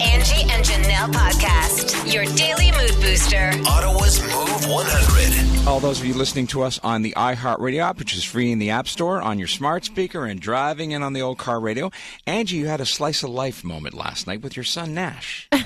Angie and Janelle podcast, your daily mood booster. Ottawa's 100. All those of you listening to us on the iHeartRadio app, which is free in the App Store, on your smart speaker, and driving in on the old car radio. Angie, you had a slice of life moment last night with your son Nash.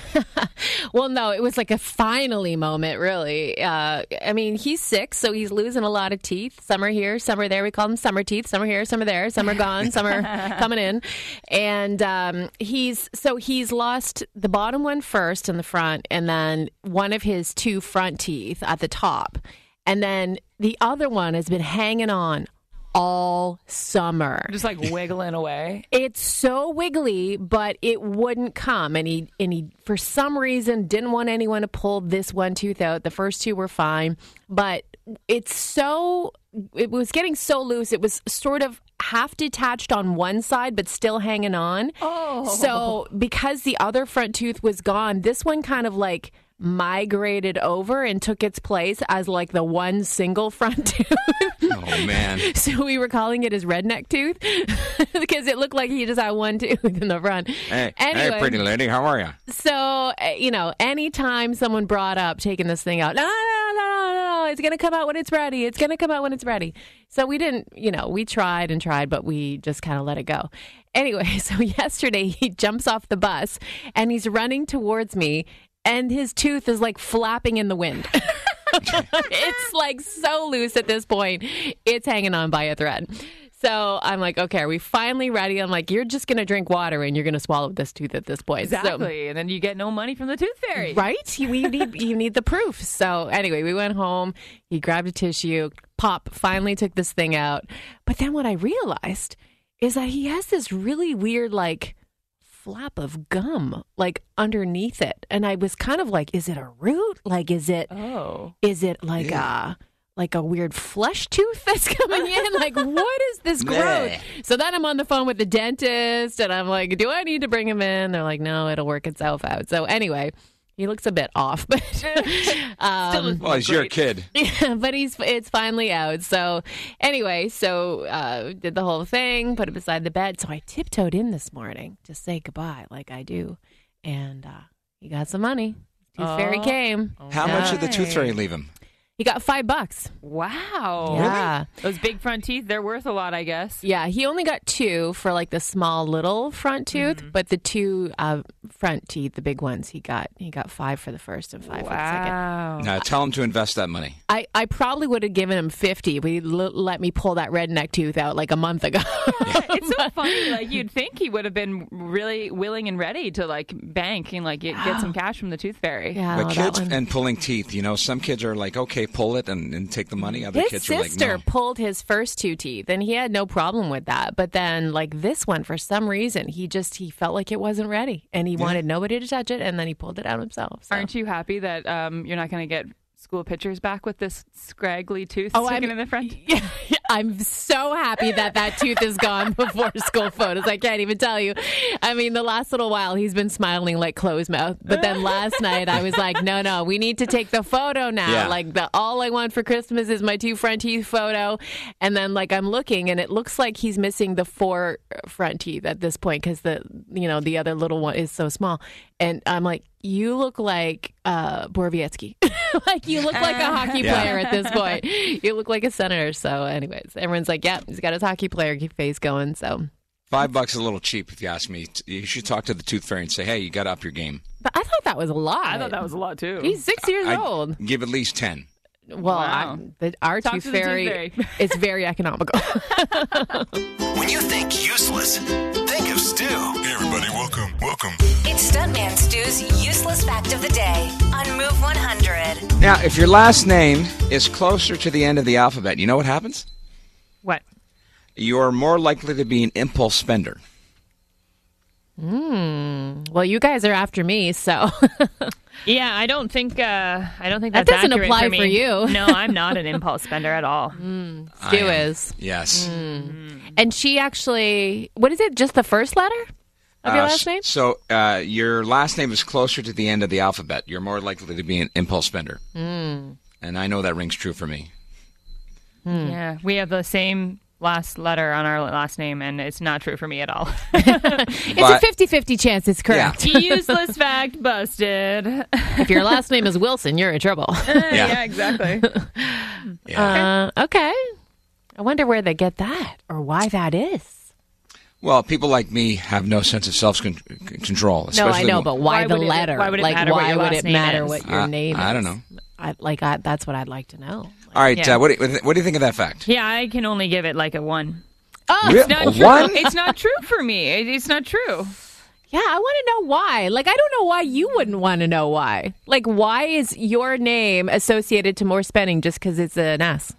Well, no, it was like a finally moment, really. Uh, I mean, he's six, so he's losing a lot of teeth. Some are here, some are there. We call them summer teeth. Some are here, some are there. Some are gone, some are coming in. And um, he's so he's lost the bottom one first in the front, and then one of his two front teeth at the top, and then the other one has been hanging on all summer. Just like wiggling away. It's so wiggly, but it wouldn't come. And he and he for some reason didn't want anyone to pull this one tooth out. The first two were fine, but it's so it was getting so loose. It was sort of half detached on one side, but still hanging on. Oh. So because the other front tooth was gone, this one kind of like migrated over and took its place as like the one single front tooth. Oh, man. So we were calling it his redneck tooth because it looked like he just had one tooth in the front. Hey, Anyway. hey, pretty lady, how are you? So, uh, you know, anytime someone brought up taking this thing out, no, no, no, no, no, it's going to come out when it's ready. It's going to come out when it's ready. So we didn't, you know, we tried and tried, but we just kind of let it go. Anyway, so yesterday he jumps off the bus and he's running towards me and his tooth is like flapping in the wind. it's like so loose at this point. It's hanging on by a thread. So I'm like, okay, are we finally ready? I'm like, you're just going to drink water and you're going to swallow this tooth at this point. So- Exactly. and then you get no money from the tooth fairy. right? You, you need you need the proof. So anyway, we went home. He grabbed a tissue. Pop finally took this thing out. But then what I realized is that he has this really weird like flap of gum like underneath it, and I was kind of like, is it a root? Like, is it Oh. is it like a like a weird flesh tooth that's coming in? like, what is this growth? So then I'm on the phone with the dentist, and I'm like, do I need to bring him in? They're like, no, it'll work itself out. So anyway. He looks a bit off, but um, Well, he's your kid. yeah, but he's it's finally out. So anyway, so uh, did the whole thing, put it beside the bed. So I tiptoed in this morning to say goodbye, like I do, and uh, he got some money. Tooth fairy Oh. came. How much did the tooth fairy leave him? He got five bucks. Wow. Yeah. Those big front teeth, they're worth a lot, I guess. Yeah, he only got two for like the small little front tooth, Mm-hmm. but the two uh, front teeth, the big ones, he got he got five for the first and five for the second. Wow. Now, tell him to invest that money. I, I probably would have given him fifty, but he l- let me pull that redneck tooth out like a month ago. it's so funny. Like you'd think he would have been really willing and ready to like bank and like get, get some cash from the tooth fairy. yeah, But kids and pulling teeth, you know, some kids are like, okay, pull it and, and take the money. Other His kids sister are like, no. pulled his first two teeth, and he had no problem with that. But then, like this one, for some reason, he just he felt like it wasn't ready, and he wanted nobody to touch it, and then he pulled it out himself. So. Aren't you happy that um, you're not going to get school pictures back with this scraggly tooth Oh, sticking I'm- in the front? Yeah, I'm so happy that that tooth is gone before school photos. I can't even tell you. I mean, the last little while he's been smiling like closed mouth, but then last night I was like, no, no, we need to take the photo now. Yeah. Like the all I want for Christmas is my two front teeth photo, and then like I'm looking and it looks like he's missing the four front teeth at this point because the you know the other little one is so small, and I'm like. You look like uh, Borowiecki. like you look like a hockey Yeah. player at this point. You look like a senator. So, anyways, everyone's like, "Yeah, he's got his hockey player face going." So, Five bucks is a little cheap, if you ask me. You should talk to the tooth fairy and say, hey, you got to up your game. but I thought that was a lot. I thought that was a lot too. He's six years I'd old. Give at least 10. Well, Wow. I, the, our Talk tooth to the tooth fairy, fairy. it's very economical. When you think useless, think of Stu. Hey, everybody, welcome, welcome. It's Stuntman Stu's useless fact of the day on Move 100. Now, if your last name is closer to the end of the alphabet, you know what happens? what? You're more likely to be an impulse spender. Well, you guys are after me, so Yeah, I don't think uh, I don't think That doesn't apply for, me. for you. no, I'm not an impulse spender at all. Stu I am. is. Yes. And she actually, what is it? Just the first letter of your Uh, last name? So uh, your last name is closer to the end of the alphabet. You're more likely to be an impulse spender. Hmm. And I know that rings true for me. Yeah, we have the same last letter on our last name, and it's not true for me at all. It's But- a 50 50 chance it's correct. Useless fact busted. if your last name is Wilson, you're in trouble. yeah. exactly. Yeah. Uh, okay. I wonder where they get that or why that is. Well, people like me have no sense of self control. No, I know, but why, Why the would it- letter? why would it like, matter what why your would it name matter is? what your Uh, name I is? I don't know. I, like, I, that's what I'd like to know. All right, Yeah. uh, what, do you, what do you think of that fact? Yeah, I can only give it like a one. Oh, Real- Not a true. one? It's not true for me. It, it's not true. Yeah, I want to know why. Like, I don't know why you wouldn't want to know why. Like, why is your name associated to more spending just because it's an S?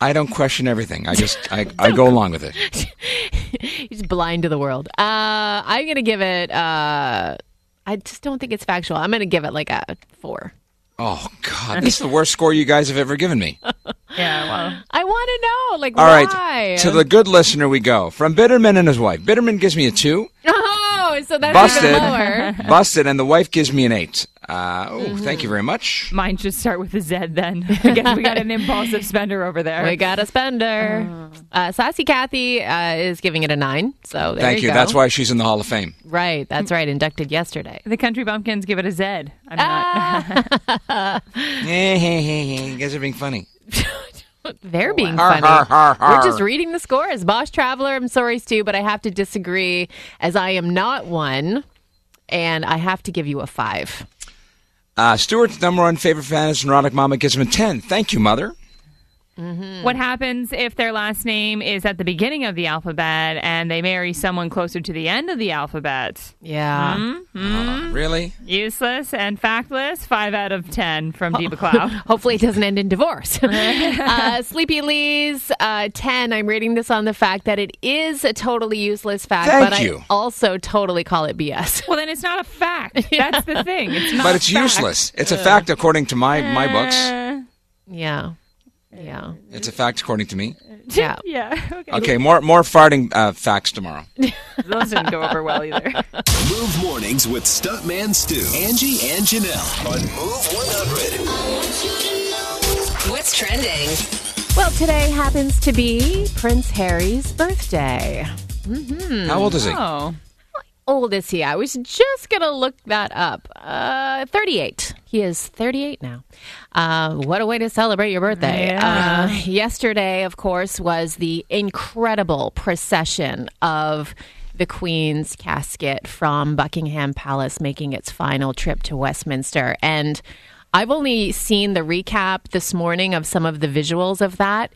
I don't question everything. I just I, I go along with it. He's blind to the world. Uh, I'm going to give it, uh, I just don't think it's factual. I'm going to give it like a four. Oh God, this is the worst score you guys have ever given me. Yeah, well, I want to know, like, All right, why? to the good listener we go. From Bitterman and his wife. Bitterman gives me a two, oh, so that's busted, even lower. busted, and the wife gives me an eight. Uh, oh, Mm-hmm. thank you very much. mine should start with a Z then. I guess we got an impulsive spender over there. We got a spender. Uh, Sassy Kathy uh, is giving it a nine. So there Thank you. go. That's why she's in the Hall of Fame. Right. That's right. Inducted yesterday. the Country Bumpkins give it a Z. I'm Ah. not. Hey, hey, hey, hey, you guys are being funny. They're being Har, funny. har, har, har. We're just reading the scores. Bosch Traveler, I'm sorry, Stu, but I have to disagree as I am not one. And I have to give you a five. Uh, Stuart's number one favorite fan is Neurotic Mama gives him a ten. Thank you, mother. What happens if their last name is at the beginning of the alphabet and they marry someone closer to the end of the alphabet? Yeah. Uh, really? Useless and factless. Five out of ten from Diva Cloud. Hopefully, it doesn't end in divorce. uh, Sleepy Lee's uh, 10. I'm rating this on the fact that it is a totally useless fact, Thank but you. I also totally call it BS. well, then it's not a fact. That's the thing. It's not. But a it's fact. useless. It's a fact according to my my books. Uh, Yeah. Yeah. It's a fact according to me. Yeah. yeah. Okay. Okay, more more farting uh, facts tomorrow. Those didn't go over well either. Move mornings with Stuntman Stu, Angie, and Janelle on Move 100. What's trending? Well, today happens to be Prince Harry's birthday. Mm-hmm. How old is he? Oh. Old is he? I was just going to look that up. Uh, 38. He is 38 now. Uh, what a way to celebrate your birthday. Yeah. Uh, yesterday, of course, was the incredible procession of the Queen's casket from Buckingham Palace making its final trip to Westminster. And I've only seen the recap this morning of some of the visuals of that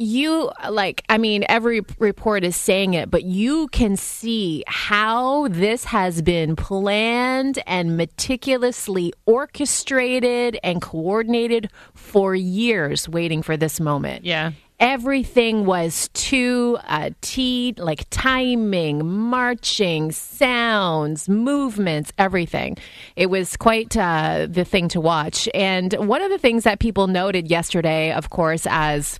you like i mean every report is saying it but you can see how this has been planned and meticulously orchestrated and coordinated for years waiting for this moment Yeah. everything was to a T, like timing, marching, sounds, movements, everything. It was quite uh, the thing to watch. And one of the things that people noted yesterday, of course, as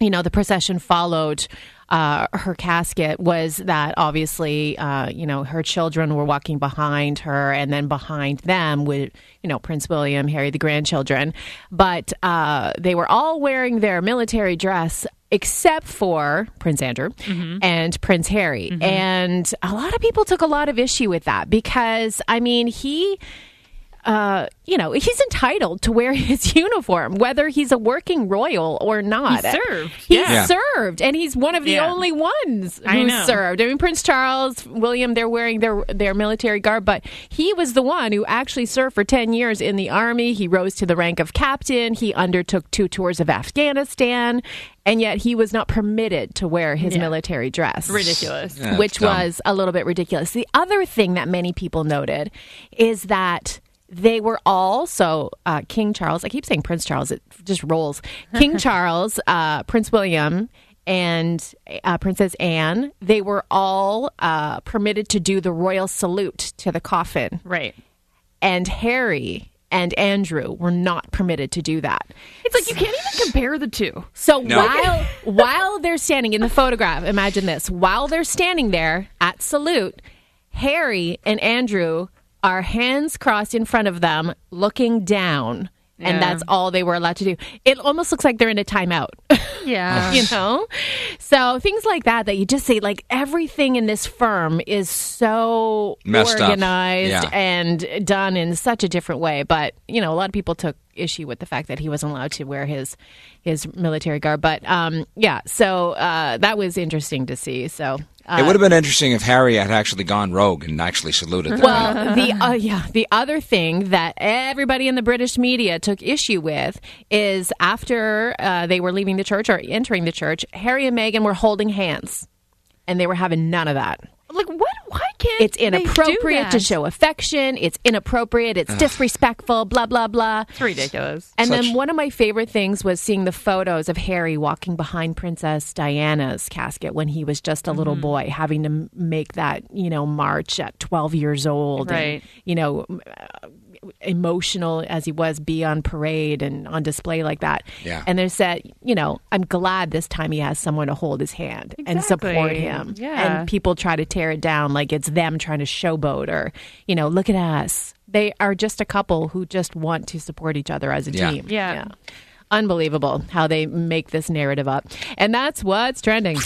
you know, the procession followed uh, her casket was that obviously, uh, you know, her children were walking behind her, and then behind them with, you know, Prince William, Harry, the grandchildren. But uh, they were all wearing their military dress except for Prince Andrew and Prince Harry. And a lot of people took a lot of issue with that because, I mean, he uh, you know, he's entitled to wear his uniform, whether he's a working royal or not. He served, He yeah. Yeah. served, and he's one of the Yeah. only ones who know. served. I mean, Prince Charles, William, they're wearing their their military garb, but he was the one who actually served for ten years in the army. He rose to the rank of captain. He undertook two tours of Afghanistan, and yet he was not permitted to wear his Yeah. military dress Ridiculous. Yeah, which dumb. was a little bit ridiculous. The other thing that many people noted is that they were all so uh, King Charles. I keep saying Prince Charles; it just rolls. King Charles, uh, Prince William, and uh, Princess Anne. They were all uh, permitted to do the royal salute to the coffin, Right. and Harry and Andrew were not permitted to do that. It's like you can't even compare the two. So No. while while they're standing in the photograph, imagine this: while they're standing there at salute, Harry and Andrew are hands crossed in front of them, looking down, and that's all they were allowed to do. It almost looks like they're in a timeout. Yeah. you know so things like that that you just say like everything in this firm is so Messed organized Yeah. and done in such a different way but you know a lot of people took issue with the fact that he wasn't allowed to wear his his military garb but um yeah so uh that was interesting to see so uh, it would have been interesting if Harry had actually gone rogue and actually saluted them. well, the uh, yeah, the other thing that everybody in the British media took issue with is after uh, they were leaving the church or entering the church, Harry and Meghan were holding hands, and they were having none of that. Like what? Why can't It's they do inappropriate to show affection. It's inappropriate. It's disrespectful. Blah blah blah. It's ridiculous. And Such- then one of my favorite things was seeing the photos of Harry walking behind Princess Diana's casket when he was just a little Mm-hmm. boy, having to make that, you know, march at 12 years old. Right. And, you know, uh, emotional as he was, be on parade and on display like that. Yeah. And they said, you know, I'm glad this time he has someone to hold his hand and support him. Yeah. And people try to tear it down like it's them trying to showboat or, you know, look at us. They are just a couple who just want to support each other as a Yeah. team. Yeah. Unbelievable how they make this narrative up. And that's what's trending.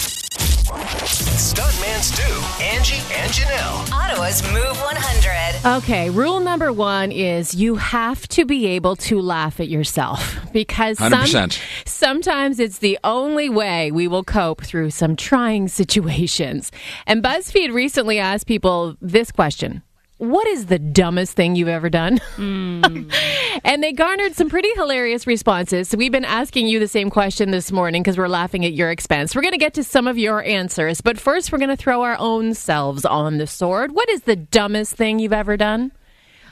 Stuntman Stu, Angie, and Janelle. Ottawa's Move 100. Okay, rule number one is you have to be able to laugh at yourself because some, sometimes it's the only way we will cope through some trying situations. And BuzzFeed recently asked people this question. What is the dumbest thing you've ever done? and they garnered some pretty hilarious responses. So we've been asking you the same question this morning because we're laughing at your expense. We're going to get to some of your answers, but first we're going to throw our own selves on the sword. What is the dumbest thing you've ever done?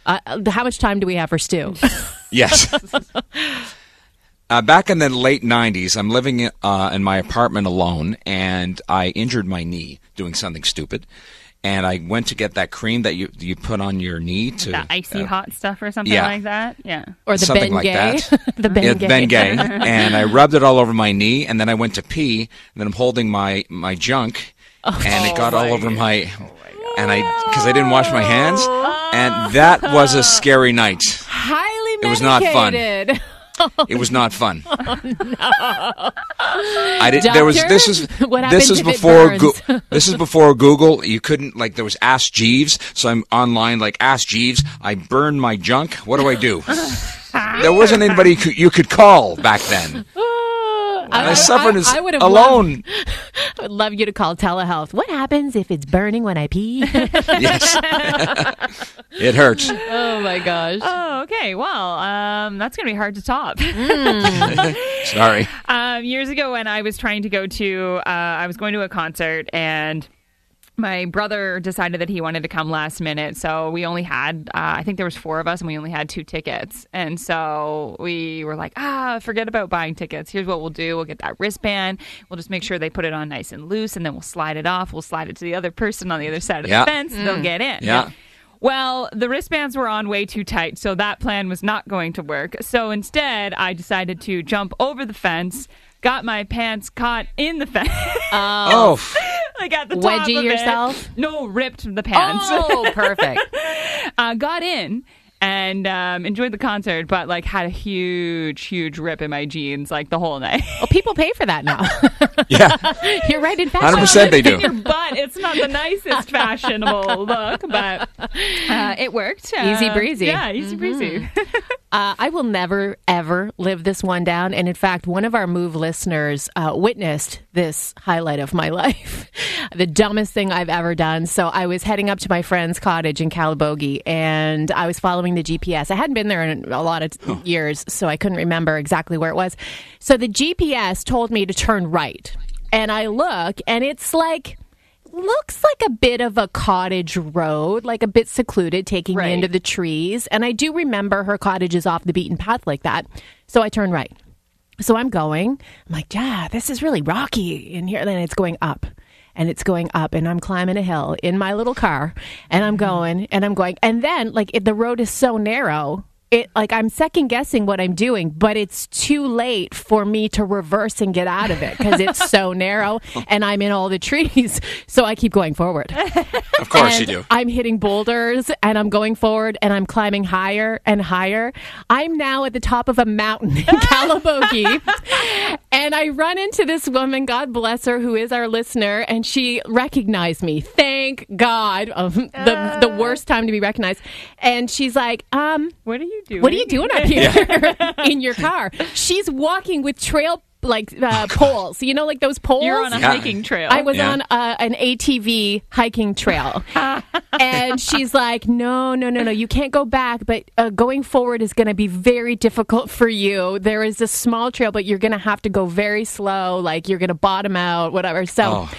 Uh, how much time do we have for Stu? Yes. Uh, back in the late 90s, I'm living uh, in my apartment alone, and I injured my knee doing something stupid. And I went to get that cream that you you put on your knee to That icy uh, hot stuff or something yeah. like that. Yeah. Or the something Ben like Gay? that. the Ben yeah, Gay. Ben Gay, and I rubbed it all over my knee, and then I went to pee, and then I'm holding my my junk, and it got all over my, and I because I didn't wash my hands, and that was a scary night. Highly medicated. It was not fun. It was not fun. No, I did. Not There was this is this is before? Goo- this is before Google. You couldn't like there was Ask Jeeves, so I'm online like Ask Jeeves. I burned my junk. What do I do? there wasn't anybody you could, you could call back then. And I, suffered as I would have alone. I would love you to call telehealth. What happens if it's burning when I pee? yes, it hurts. oh my gosh. Oh, okay. Well, um, that's going to be hard to top. Sorry. um, years ago, when I was trying to go to, uh, I was going to a concert and. My brother decided that he wanted to come last minute, so we only had, uh, I think there was four of us, and we only had two tickets. And so we were like, ah, forget about buying tickets. Here's what we'll do: we'll get that wristband. We'll just make sure they put it on nice and loose, and then we'll slide it off. We'll slide it to the other person on the other side of Yeah. the fence. They'll get in. Yeah. Well, the wristbands were on way too tight, so that plan was not going to work. So instead, I decided to jump over the fence, got my pants caught in the fence, Oh, like at the top Wedgie of it. yourself? No, ripped the pants. Oh, perfect. uh, got in and um, enjoyed the concert, but like had a huge, huge rip in my jeans like the whole night. well, people pay for that now. yeah. You're right in fashion. 100% they do. Your butt. It's not the nicest fashionable look, but uh, it worked. Uh, Easy breezy. Yeah, easy breezy. Uh, I will never, ever live this one down. And in fact, one of our Move listeners uh, witnessed this highlight of my life. the dumbest thing I've ever done. So I was heading up to my friend's cottage in Calabogie and I was following the GPS. I hadn't been there in a lot of years, so I couldn't remember exactly where it was. So the GPS told me to turn right. And I look and it's like looks like a bit of a cottage road, like a bit secluded, taking me into the trees. And I do remember her cottage is off the beaten path like that. So I turn right. So I'm going. I'm like, yeah, this is really rocky in here. Then it's going up. And it's going up, and I'm climbing a hill in my little car, and I'm going, and I'm going, and then like the road is so narrow it like I'm second guessing what I'm doing, but it's too late for me to reverse and get out of it because it's so narrow and I'm in all the trees. So I keep going forward. Of course And you do. I'm hitting boulders and I'm going forward and I'm climbing higher and higher. I'm now at the top of a mountain in Calabogie. and I run into this woman, God bless her, who is our listener, and she recognized me. Thank God. Um, the, the worst time to be recognized. And she's like, um, What are you doing? what are you doing up here in your car? She's walking with trail like uh, poles. You know, like those poles. You're on a Yeah. hiking trail. I was Yeah. on uh, an ATV hiking trail. and she's like, no, no, no, no, you can't go back, but uh, going forward is going to be very difficult for you. There is a small trail, but you're going to have to go very slow, like you're going to bottom out, whatever. So, Oh.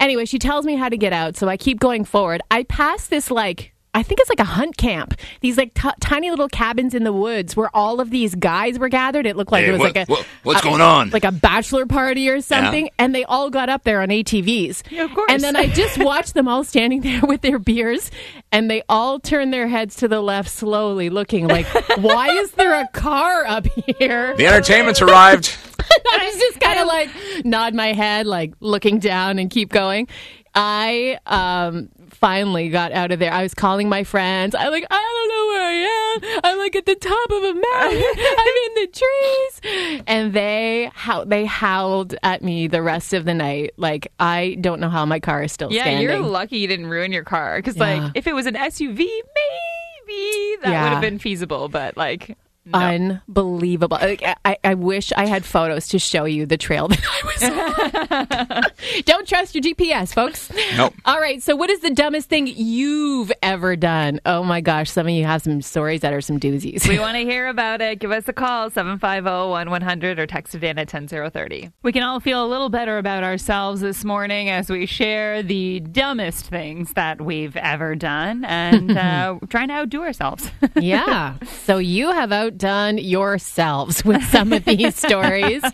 anyway, she tells me how to get out. So I keep going forward. I pass this, like, I think it's like a hunt camp. These like t- tiny little cabins in the woods where all of these guys were gathered. It looked like Hey, it was what- like a what- what's a- going on? like a bachelor party or something, and they all got up there on ATVs. Yeah, of course. And then I just watched them all standing there with their beers, and they all turned their heads to the left slowly, looking like, "Why is there a car up here?" The entertainment's arrived. I was just kind of like nod my head, like looking down and keep going. I um finally got out of there. I was calling my friends. I like I don't know where I am. I'm like at the top of a mountain. I'm in the trees, and they how they howled at me the rest of the night. Like I don't know how my car is still yeah, standing. you're lucky you didn't ruin your car because, Yeah. like, if it was an SUV, maybe that Yeah. would have been feasible. But like, no. Unbelievable. Like, I, I wish I had photos to show you the trail that I was on. Don't trust your GPS, folks. Nope. All right. So, what is the dumbest thing you've ever done? Oh my gosh. Some of you have some stories that are some doozies. we want to hear about it. Give us a call, 750-1100 or text it in at 10030. We can all feel a little better about ourselves this morning as we share the dumbest things that we've ever done and uh, trying to outdo ourselves. yeah. So, you have outdone yourselves with some of these stories. Uh,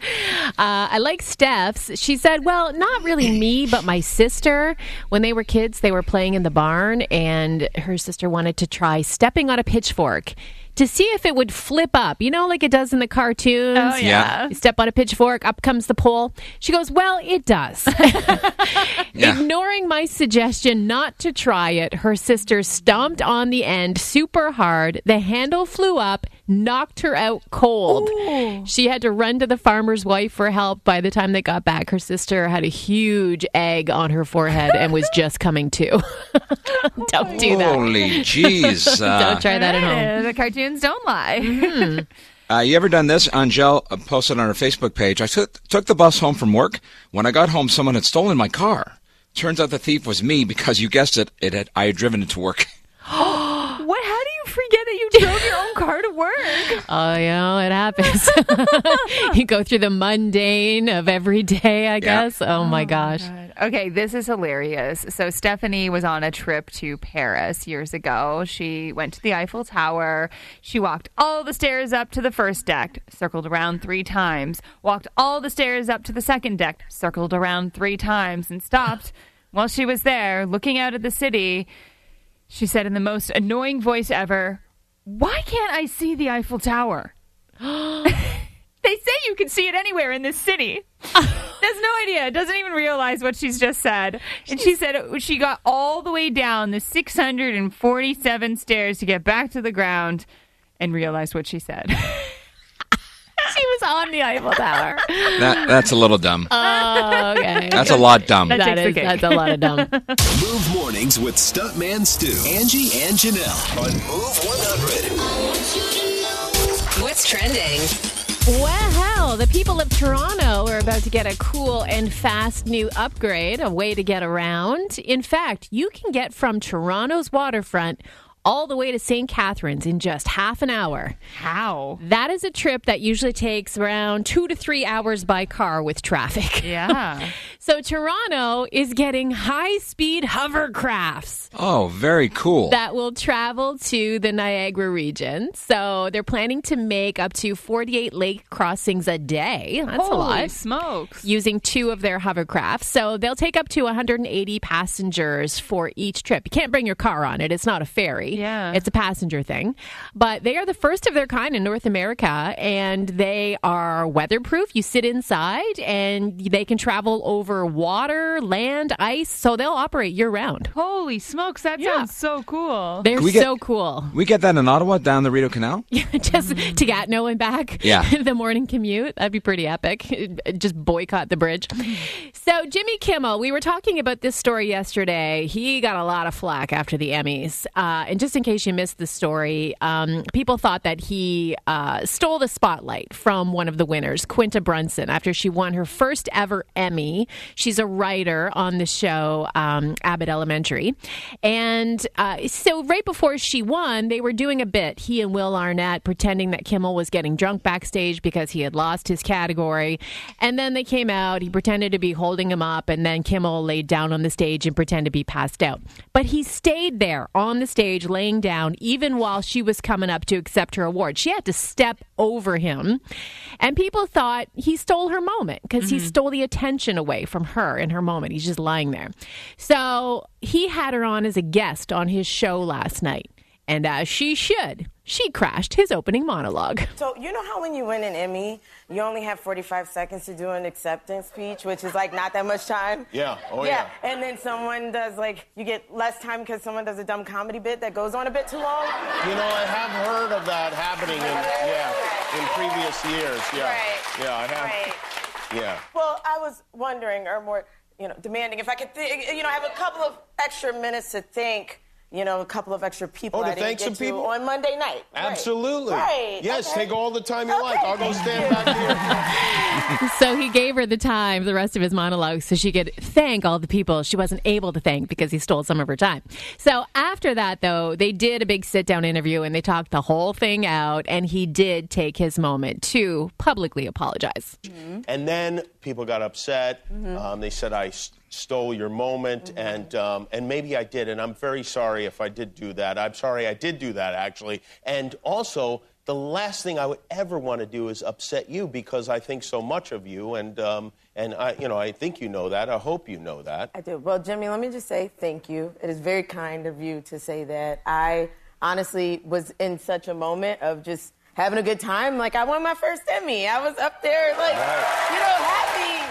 I like Steph's. She said, Well, not really me, but my sister. When they were kids, they were playing in the barn, and her sister wanted to try stepping on a pitchfork. To see if it would flip up, you know, like it does in the cartoons. Oh, yeah. You step on a pitchfork, up comes the pole. She goes, Well, it does. Yeah. Ignoring my suggestion not to try it, her sister stomped on the end super hard. The handle flew up, knocked her out cold. She had to run to the farmer's wife for help. By the time they got back, her sister had a huge egg on her forehead and was just coming to. Don't do that. Holy jeez. Uh, Don't try that at home. The cartoons don't lie. Uh, you ever done this? Angel uh, posted on her Facebook page. I took, took the bus home from work. When I got home, someone had stolen my car. Turns out the thief was me because you guessed it. It had I had driven it to work. what? How do you forget that you drove your own car to work? Oh, yeah, it happens. you go through the mundane of every day, I guess. Oh, my gosh. Okay, this is hilarious. So Stephanie was on a trip to Paris years ago. She went to the Eiffel Tower. She walked all the stairs up to the first deck, circled around three times, walked all the stairs up to the second deck, circled around three times, and stopped while she was there looking out at the city. She said in the most annoying voice ever, Why can't I see the Eiffel Tower? they say you can see it anywhere in this city. Has no idea. Doesn't even realize what she's just said. And she said she got all the way down the 647 stairs to get back to the ground and realized what she said. she was on the Eiffel Tower. That that's a little dumb. Oh, okay. That's a lot dumb. That That takes the is, cake. that's a lot of dumb. Move mornings with Stuntman Stu, Angie, and Janelle on Move 100. What's trending? Well, the people of Toronto are about to get a cool and fast new upgrade, a way to get around. In fact, you can get from Toronto's waterfront all the way to St. Catharines in just half an hour. How? That is a trip that usually takes around two to three hours by car with traffic. Yeah. So Toronto is getting high speed hovercrafts Oh, very cool. that will travel to the Niagara region. So they're planning to make up to 48 lake crossings a day. That's a Holy lot. smokes. Using two of their hovercrafts. So they'll take up to 180 passengers for each trip. You can't bring your car on it, it's not a ferry. Yeah. It's a passenger thing. But they are the first of their kind in North America, and they are weatherproof. You sit inside, and they can travel over water, land, ice, so they'll operate year round. Holy smokes, that Yeah. sounds so cool. They're we get- so cool. We get that in Ottawa down the Rideau Canal. Just to Gatineau and back. Yeah. the morning commute. That'd be pretty epic. Just boycott the bridge. So, Jimmy Kimmel, we were talking about this story yesterday. He got a lot of flack after the Emmys. Uh, and just in case you missed the story, um, people thought that he uh, stole the spotlight from one of the winners, Quinta Brunson, after she won her first ever Emmy. She's a writer on the show um, Abbott Elementary. And uh, so, right before she won, they were doing a bit, he and Will Arnett, pretending that Kimmel was getting drunk backstage because he had lost his category. And then they came out, he pretended to be holding him up, and then Kimmel laid down on the stage and pretended to be passed out. But he stayed there on the stage, laying down, even while she was coming up to accept her award. She had to step over him. And people thought he stole her moment because he stole the attention away from her in her moment. He's just lying there. So he had her on as a guest on his show last night. And as she should, she crashed his opening monologue. So you know how when you win an Emmy, you only have 45 seconds to do an acceptance speech, which is like not that much time. Yeah. Oh, yeah. And then someone does like you get less time because someone does a dumb comedy bit that goes on a bit too long. You know, I have heard of that happening in yeah in previous years. Yeah. Right. Yeah, I have. Right. Yeah. Well, I was wondering, or more, you know, demanding if I could, th- you know, have a couple of extra minutes to think. You know, a couple of extra people Oh, to I thank some to people? on Monday night. Absolutely. Right. Yes, Okay. take all the time you like. I'll go stand back here. So he gave her the time, the rest of his monologue, so she could thank all the people she wasn't able to thank because he stole some of her time. So after that, though, they did a big sit down interview and they talked the whole thing out, and he did take his moment to publicly apologize. And then people got upset. Mm-hmm. Um, they said I s- stole your moment, and um, and maybe I did, and I'm very sorry if I did do that. I'm sorry I did do that actually, and also. The last thing I would ever want to do is upset you because I think so much of you, and um, and I, you know, I think you know that. I hope you know that. I do. Well, Jimmy, let me just say thank you. It is very kind of you to say that. I honestly was in such a moment of just having a good time. Like, I won my first Emmy. I was up there, like, you know, happy.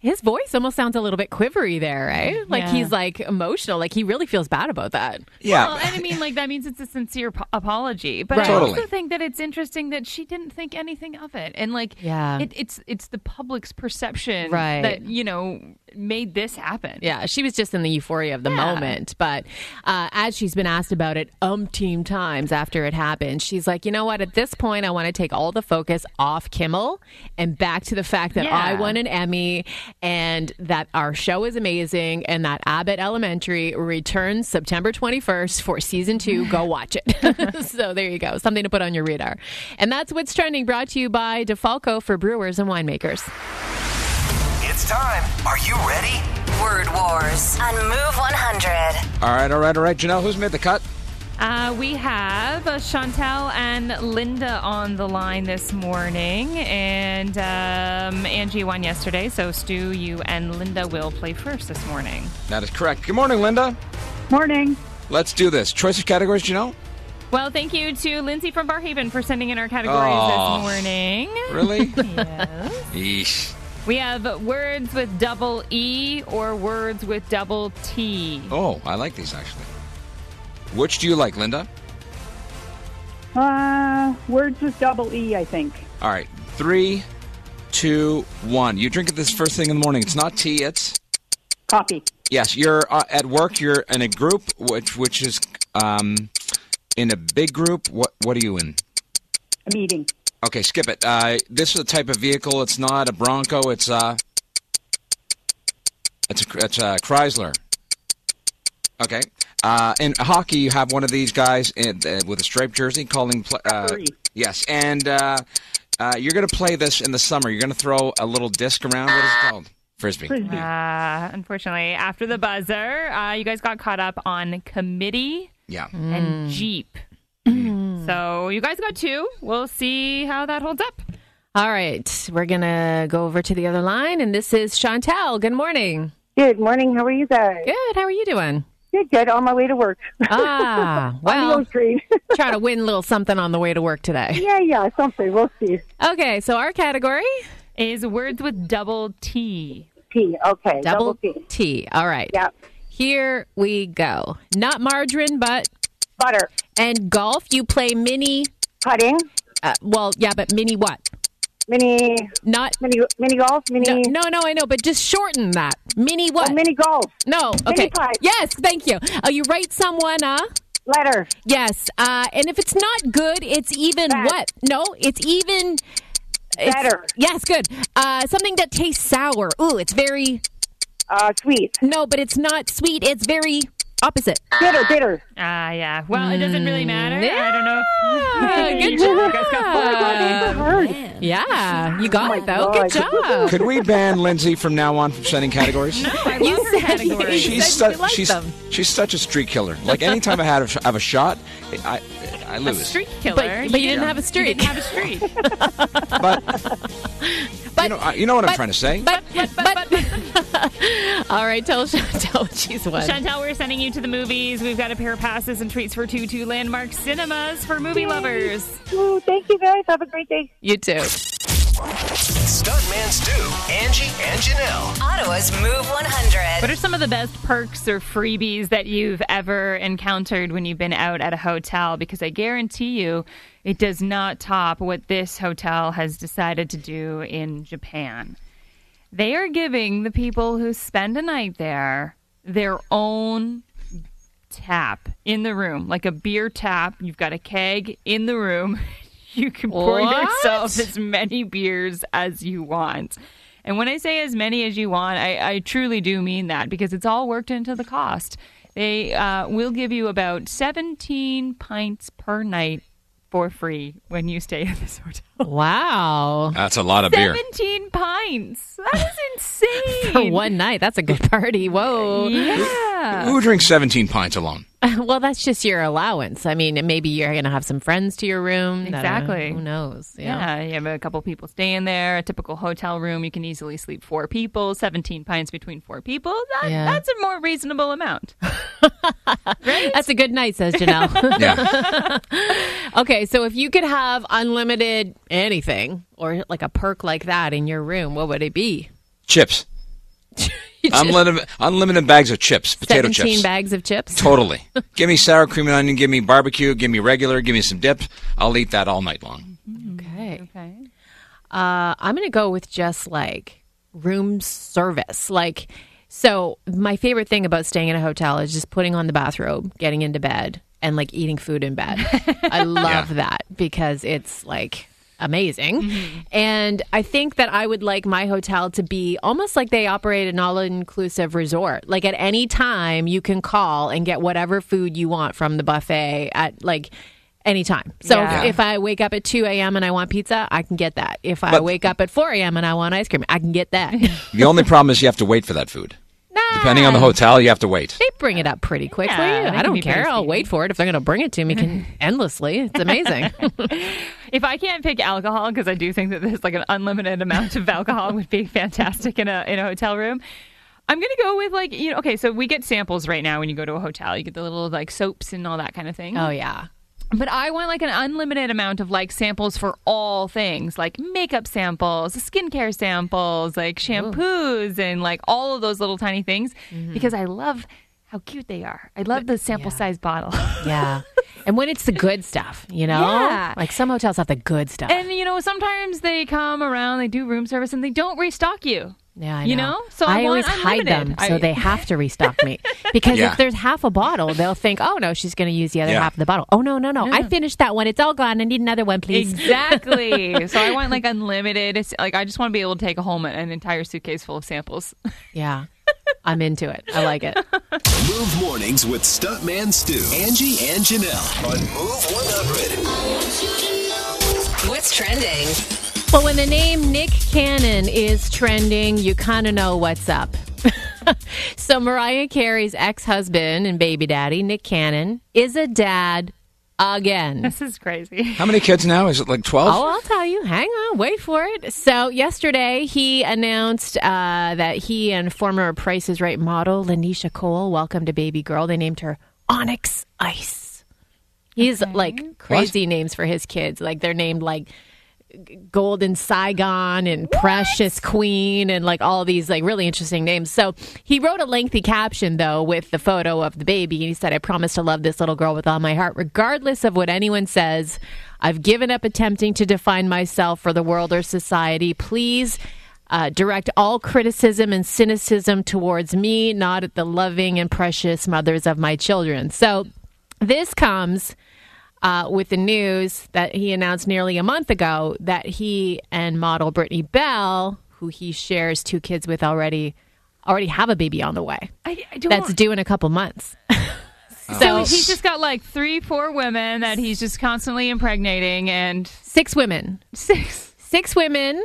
His voice almost sounds a little bit quivery there, right? Like Yeah. he's like emotional, like he really feels bad about that. Yeah. Well, and I mean, like that means it's a sincere po- apology. But Right. I also think that it's interesting that she didn't think anything of it, and like, Yeah. it, it's it's the public's perception Right. that you know made this happen. Yeah, she was just in the euphoria of the Yeah. moment. But uh, as she's been asked about it umpteen times after it happened, she's like, you know what? At this point, I want to take all the focus off Kimmel and back to the fact that Yeah. I won an Emmy and that our show is amazing and that Abbott Elementary returns September 21st for season two. Go watch it. so there you go. Something to put on your radar. And that's what's trending brought to you by DeFalco for brewers and winemakers. It's time. Are you ready? Word Wars on Move 100. All right, all right, all right. Janelle, who's made the cut? Uh, we have uh, Chantel and Linda on the line this morning, and um, Angie won yesterday. So Stu, you and Linda will play first this morning. That is correct. Good morning, Linda. Morning. Let's do this. Choice of categories, Janelle? Well, thank you to Lindsay from Barrhaven for sending in our categories Oh. this morning. Really? yes. Yeesh. We have words with double E or words with double T. Oh, I like these actually. Which do you like, Linda? Uh, words with double E, I think. All right. Three, two, one. You drink it this first thing in the morning. It's not tea. It's Coffee. yes. You're uh, at work. You're in a group, which which is um, in a big group. What what are you in? A meeting. Okay, skip it. Uh, this is a type of vehicle. It's not a Bronco. It's a it's a it's a Chrysler. Okay. Uh, in hockey, you have one of these guys in, uh, with a striped jersey calling. Pl- uh, yes, and uh, uh, you're going to play this in the summer. You're going to throw a little disc around. What is it called? Frisbee. Frisbee. Uh, unfortunately, after the buzzer, uh, you guys got caught up on committee Yeah. and Jeep. So you guys got two. We'll see how that holds up. All right, we're going to go over to the other line, and this is Chantel. Good morning. Good morning. How are you guys? Good. How are you doing? Good, good. On my way to work. Ah, on the well, Oak Tree. trying to win a little something on the way to work today. yeah, yeah, something. We'll see. Okay, so our category Is words with double T. T. Okay. double T. T. All right. Yeah. Here we go. Not margarine, but Butter. and golf. You play mini. Putting. Uh, well, yeah, but mini what? Mini. Not. Mini. Mini golf. Mini. No, no, no, I know, but just shorten that. Mini what? Oh, mini golf. no. Okay. pipe. Yes, thank you. Oh, you write someone uh Letter. Yes. Uh, and if it's not good, it's even Bad. what? No, it's even it's- Better. Yes, good. Uh, something that tastes sour. Ooh, it's very Uh, sweet. no, but it's not sweet. It's very opposite. Bitter. Bitter. Ah, yeah. Well, it doesn't really matter. Mm, I don't know. Yeah, good You job. guys got four. Hard. Yeah, you got Oh it though. Good job. Could we ban Lindsay from now on from sending categories? I love her category. She's said you such liked she's them. she's such a street killer. Like anytime I had a, have a shot, I I a lose. street killer. But, but you didn't have a street. You didn't have a streak. But But you know I- you know what I'm trying to say. But, but, all right, tell Chantel what she's won. Chantel, we're sending you to the movies. We've got a pair of passes and treats for two to Landmark Cinemas for movie lovers. Ooh, thank you guys. Have a great day. You too. Stuntman Stu, Angie, and Janelle. Ottawa's Move 100. What are some of the best perks or freebies that you've ever encountered when you've been out at a hotel? Because I guarantee you it does not top what this hotel has decided to do in Japan. They are giving the people who spend a night there their own tap in the room, like a beer tap. You've got a keg in the room. You can pour What? yourself as many beers as you want. And when I say as many as you want, I, I truly do mean that because it's all worked into the cost. They uh, will give you about 17 pints per night for free when you stay at this hotel. Wow. That's a lot of beer. 17 pints. That is insane. For one night, that's a good party. Whoa. Yeah. Who drinks 17 pints alone? Well, that's just your allowance. I mean, maybe you're going to have some friends to your room. that, uh, Exactly. who knows? Yeah, you have a couple people staying there. A typical hotel room, you can easily sleep four people. Seventeen pints between four people. That, Yeah. That's a more reasonable amount. That's a good night, says Janelle. Yeah. okay, so if you could have unlimited anything or like a perk like that in your room, what would it be? chips. Unlimited, unlimited bags of chips, potato 17 chips. bags of chips? Totally. give me sour cream and onion. Give me barbecue. Give me regular. Give me some dip. I'll eat that all night long. Okay. Okay. Uh, I'm going to go with just like room service. Like, so my favorite thing about staying in a hotel is just putting on the bathrobe, getting into bed, and like eating food in bed. I love Yeah. that because it's like amazing. Mm-hmm. And I think that I would like my hotel to be almost like they operate an all inclusive resort. Like at any time, you can call and get whatever food you want from the buffet at like anytime. So Yeah. if, if I wake up at 2 a.m. and I want pizza, I can get that. If I But- wake up at 4 a.m. and I want ice cream, I can get that. The only problem is you have to wait for that food. Depending on the hotel, you have to wait. They bring it up pretty quickly. Yeah, they I don't care. I'll wait for it if they're going to bring it to me can endlessly. It's amazing. If I can't pick alcohol, because I do think that there's like an unlimited amount of alcohol would be fantastic in a in a hotel room. I'm gonna go with like you know okay so we get samples right now when you go to a hotel you get the little like soaps and all that kind of thing oh yeah. But I want like an unlimited amount of like samples for all things like makeup samples skincare samples like shampoos and like all of those little tiny things mm-hmm. because I love how cute they are I love the sample size bottle Yeah. and when it's the good stuff, you know? Yeah. Like some hotels have the good stuff. and you know sometimes they come around they do room service and they don't restock you yeah, I you know. know? So I always want hide them unlimited. so I- they have to restock me. Because Yeah. if there's half a bottle, they'll think, "Oh no, she's going to use the other Yeah. half of the bottle." Oh no, no, no. I finished that one. It's all gone. I need another one, please. Exactly. so I want like unlimited. It's like I just want to be able to take a home an entire suitcase full of samples. Yeah. I'm into it. I like it. Move mornings with Stuntman Stu, Angie, and Janelle on Move 100. What's trending? Well, when the name Nick Cannon is trending, you kind of know what's up. so, Mariah Carey's ex husband and baby daddy, Nick Cannon, is a dad again. This is crazy. How many kids now? Is it like 12? Oh, I'll tell you. Hang on, wait for it. So yesterday he announced uh, that he and former Price is Right model Lanisha Cole welcomed a baby girl. They named her Onyx Ice. He's like crazy names for his kids. Like they're named like Golden Sagon and Precious Queen and like all these like really interesting names. So he wrote a lengthy caption though with the photo of the baby and he said, I promise to love this little girl with all my heart, regardless of what anyone says. I've given up attempting to define myself for the world or society. Please uh, direct all criticism and cynicism towards me, not at the loving and precious mothers of my children. So this comes uh, with the news that he announced nearly a month ago that he and model Brittany Bell, who he shares two kids with already, already have a baby on the way. I, I don't. That's due in a couple months. so he's just got like three, four women that he's just constantly impregnating, and Six women, six. six women,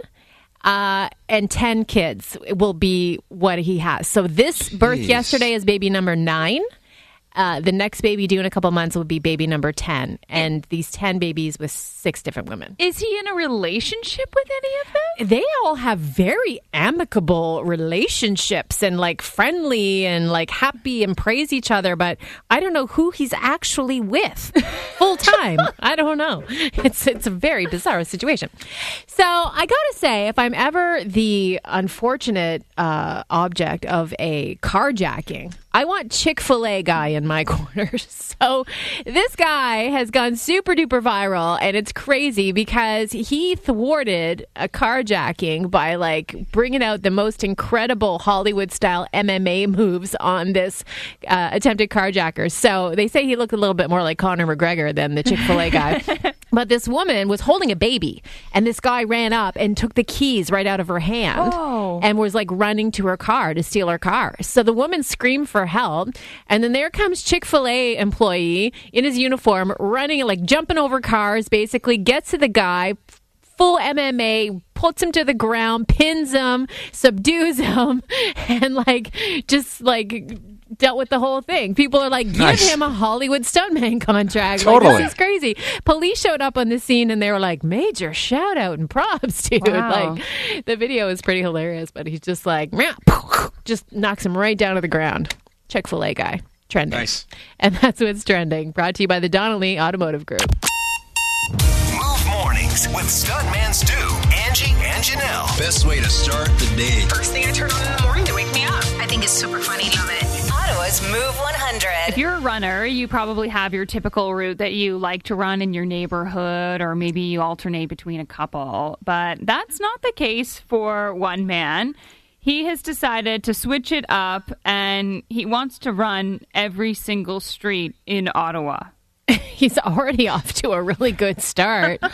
uh, and 10 kids will be what he has. So this birth yesterday is baby number nine. Uh, the next baby due in a couple months will be baby number 10. And these 10 babies with six different women. Is he in a relationship with any of them? they all have very amicable relationships and like friendly and like happy and praise each other but i don't know who he's actually with full time i don't know it's it's a very bizarre situation so i gotta say if i'm ever the unfortunate uh, object of a carjacking I want Chick fil A guy in my corner. So this guy has gone super duper viral and it's crazy because he thwarted a carjacking by like bringing out the most incredible Hollywood style MMA moves on this uh, attempted carjacker. So they say he looked a little bit more like Conor McGregor than the Chick fil A guy. But this woman was holding a baby, and this guy ran up and took the keys right out of her hand Oh. and was like running to her car to steal her car. So the woman screamed for help, and then there comes Chick fil A employee in his uniform running, like jumping over cars, basically gets to the guy. Full MMA, puts him to the ground, pins him, subdues him, and like just like dealt with the whole thing. People are like, give Nice. him a Hollywood stuntman contract. Like, Totally. this is crazy. Police showed up on the scene and they were like, major shout out and props, dude. Wow. Like, the video is pretty hilarious, but he's just like, meow, just knocks him right down to the ground. Chick fil A guy. Trending. Nice. And that's what's trending. Brought to you by the Donnelly Automotive Group. Move mornings with Stuntman Stu, Angie, and Janelle. Best way to start the day. First thing I turn on in the morning to wake me up. I think it's super funny. Love it. Ottawa's Move 100. If you're a runner, you probably have your typical route that you like to run in your neighborhood, or maybe you alternate between a couple. But that's not the case for one man. He has decided to switch it up and he wants to run every single street in Ottawa. He's already off to a really good start.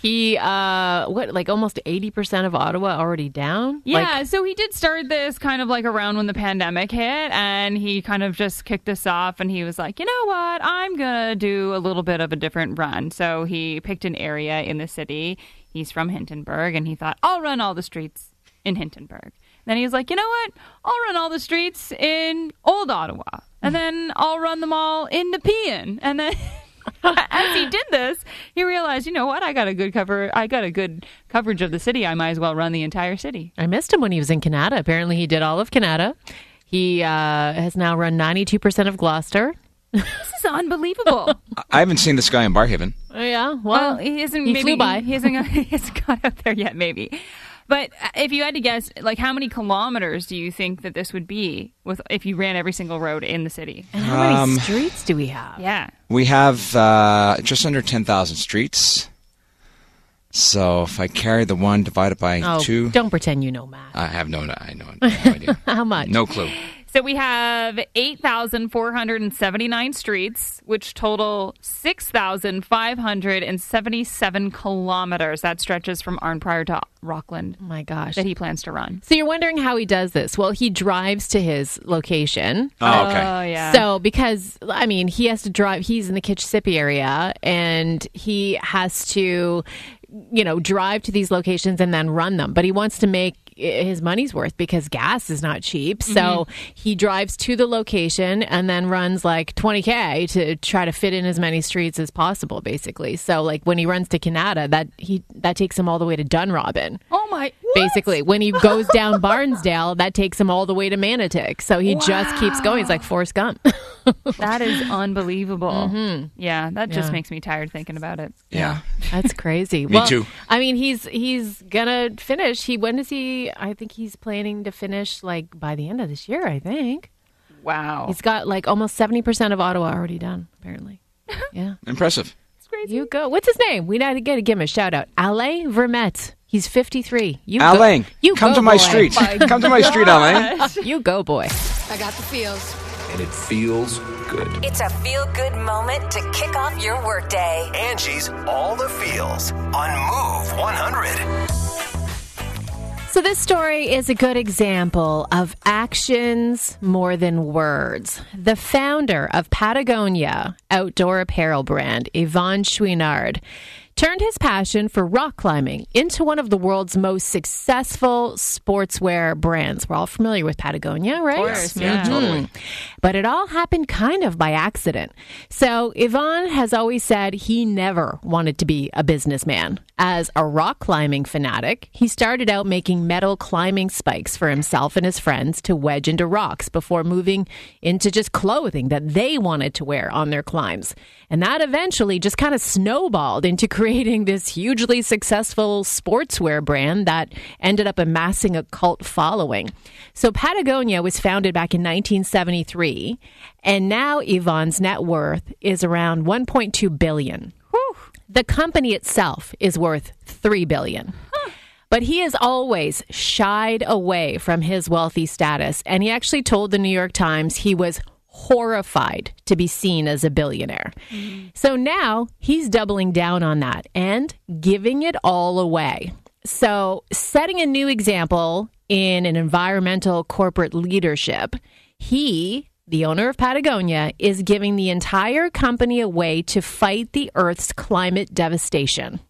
he, uh, what, like almost 80% of Ottawa already down? Yeah, Like, so he did start this kind of like around when the pandemic hit, and he kind of just kicked this off and he was like, you know what, I'm gonna do a little bit of a different run. So he picked an area in the city. He's from Hintonburg, and he thought, I'll run all the streets in Hintonburg. Then he was like, you know what, I'll run all the streets in Old Ottawa, and then I'll run them all in Nepean, and then. As he did this, he realized, you know what? I got a good cover. I got a good coverage of the city. I might as well run the entire city. I missed him when he was in Kanata. Apparently, he did all of Kanata. He uh, has now run 92% of Gloucester. This is unbelievable. I haven't seen this guy in Barrhaven. Oh, yeah. Well, Well, he isn't. he maybe, flew by. He hasn't. He hasn't got up there yet. Maybe. But uh, if you had to guess, like how many kilometers do you think that this would be with if you ran every single road in the city? and how many Um, streets do we have? Yeah. We have uh, just under 10,000 streets. So if I carry the one divided by Oh, two, don't pretend you know math. I have no, I know, no idea. How much? no clue. So we have 8,479 streets, which total 6,577 kilometers. That stretches from Arnprior to Rockland Oh my gosh. that he plans to run. So you're wondering how he does this? Well, he drives to his location. Oh, okay. Oh, yeah. So because I mean, he has to drive. He's in the Kitchissippi area, and he has to, you know, drive to these locations and then run them. But he wants to make i- his money's worth because gas is not cheap. So mm-hmm. he drives to the location and then runs like 20k to try to fit in as many streets as possible, basically. So like when he runs to Kanata, that he that takes him all the way to Dunrobin. Oh my! Basically, when he goes down Barnsdale, that takes him all the way to Manotick. So he just keeps going. He's like Forrest Gump. That is unbelievable. Mm-hmm. Yeah, that just Yeah. makes me tired thinking about it. Yeah. That's crazy. Me well, too. I mean, he's he's gonna finish. He when does he? I think he's planning to finish like by the end of this year. I think Wow. he's got like almost seventy percent of Ottawa already done. Apparently, yeah. Impressive. It's crazy. You go. What's his name? We got to get to give him a shout out. Alain Vermette. He's fifty three. You Alain, go, you come go, to my boy. street. Oh come to my street, Alain. You go, boy. I got the feels. And it feels good. It's a feel good moment to kick off your workday. Angie's All the Feels on Move 100. So, this story is a good example of actions more than words. The founder of Patagonia outdoor apparel brand, Yvon Chouinard, turned his passion for rock climbing into one of the world's most successful sportswear brands. We're all familiar with Patagonia, right? Of course, yeah. Mhm. But it all happened kind of by accident. So Yvon has always said he never wanted to be a businessman. As a rock climbing fanatic, he started out making metal climbing spikes for himself and his friends to wedge into rocks before moving into just clothing that they wanted to wear on their climbs. And that eventually just kind of snowballed into creating this hugely successful sportswear brand that ended up amassing a cult following. So Patagonia was founded back in 1973, and now Yvon's net worth is around 1.2 billion. The company itself is worth 3 billion. But he has always shied away from his wealthy status, and he actually told the New York Times he was horrified to be seen as a billionaire. So now he's doubling down on that and giving it all away. So, setting a new example in an environmental corporate leadership, he, the owner of Patagonia, is giving the entire company away to fight the Earth's climate devastation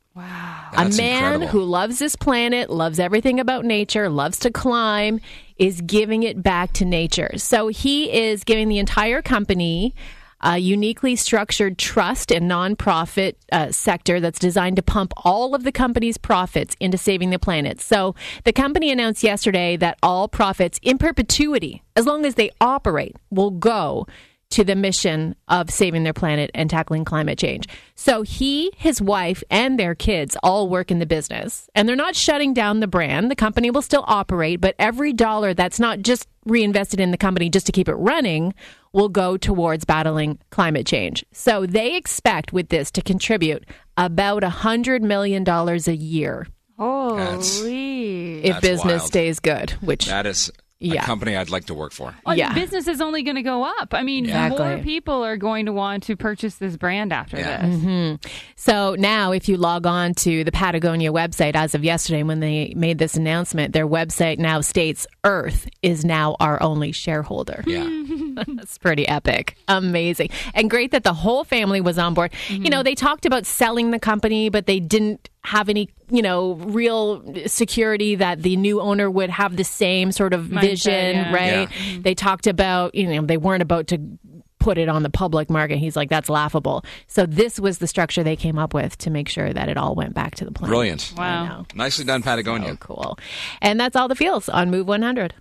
That's a man incredible. who loves this planet, loves everything about nature, loves to climb, is giving it back to nature. So he is giving the entire company a uniquely structured trust and nonprofit uh, sector that's designed to pump all of the company's profits into saving the planet. So the company announced yesterday that all profits in perpetuity, as long as they operate, will go to the mission of saving their planet and tackling climate change. So he, his wife, and their kids all work in the business. And they're not shutting down the brand. The company will still operate, but every dollar that's not just reinvested in the company just to keep it running will go towards battling climate change. So they expect with this to contribute about a $100 million a year Holy. if That's business wild. stays good, which That is a Yeah. company I'd like to work for. Oh, well, Yeah. business is only going to go up. I mean, Exactly. more people are going to want to purchase this brand after Yeah. this. Mm-hmm. So now, if you log on to the Patagonia website as of yesterday when they made this announcement, their website now states Earth is now our only shareholder. Yeah. That's pretty epic. Amazing. And great that the whole family was on board. You mm-hmm. know, they talked about selling the company, but they didn't have any, you know, real security that the new owner would have the same sort of Mindset, vision, yeah. right? Mm-hmm. They talked about, you know, they weren't about to put it on the public market. He's like, that's laughable. So this was the structure they came up with to make sure that it all went back to the planet. Brilliant. Wow. Nicely done, Patagonia. So cool. And that's all the feels on Move 100.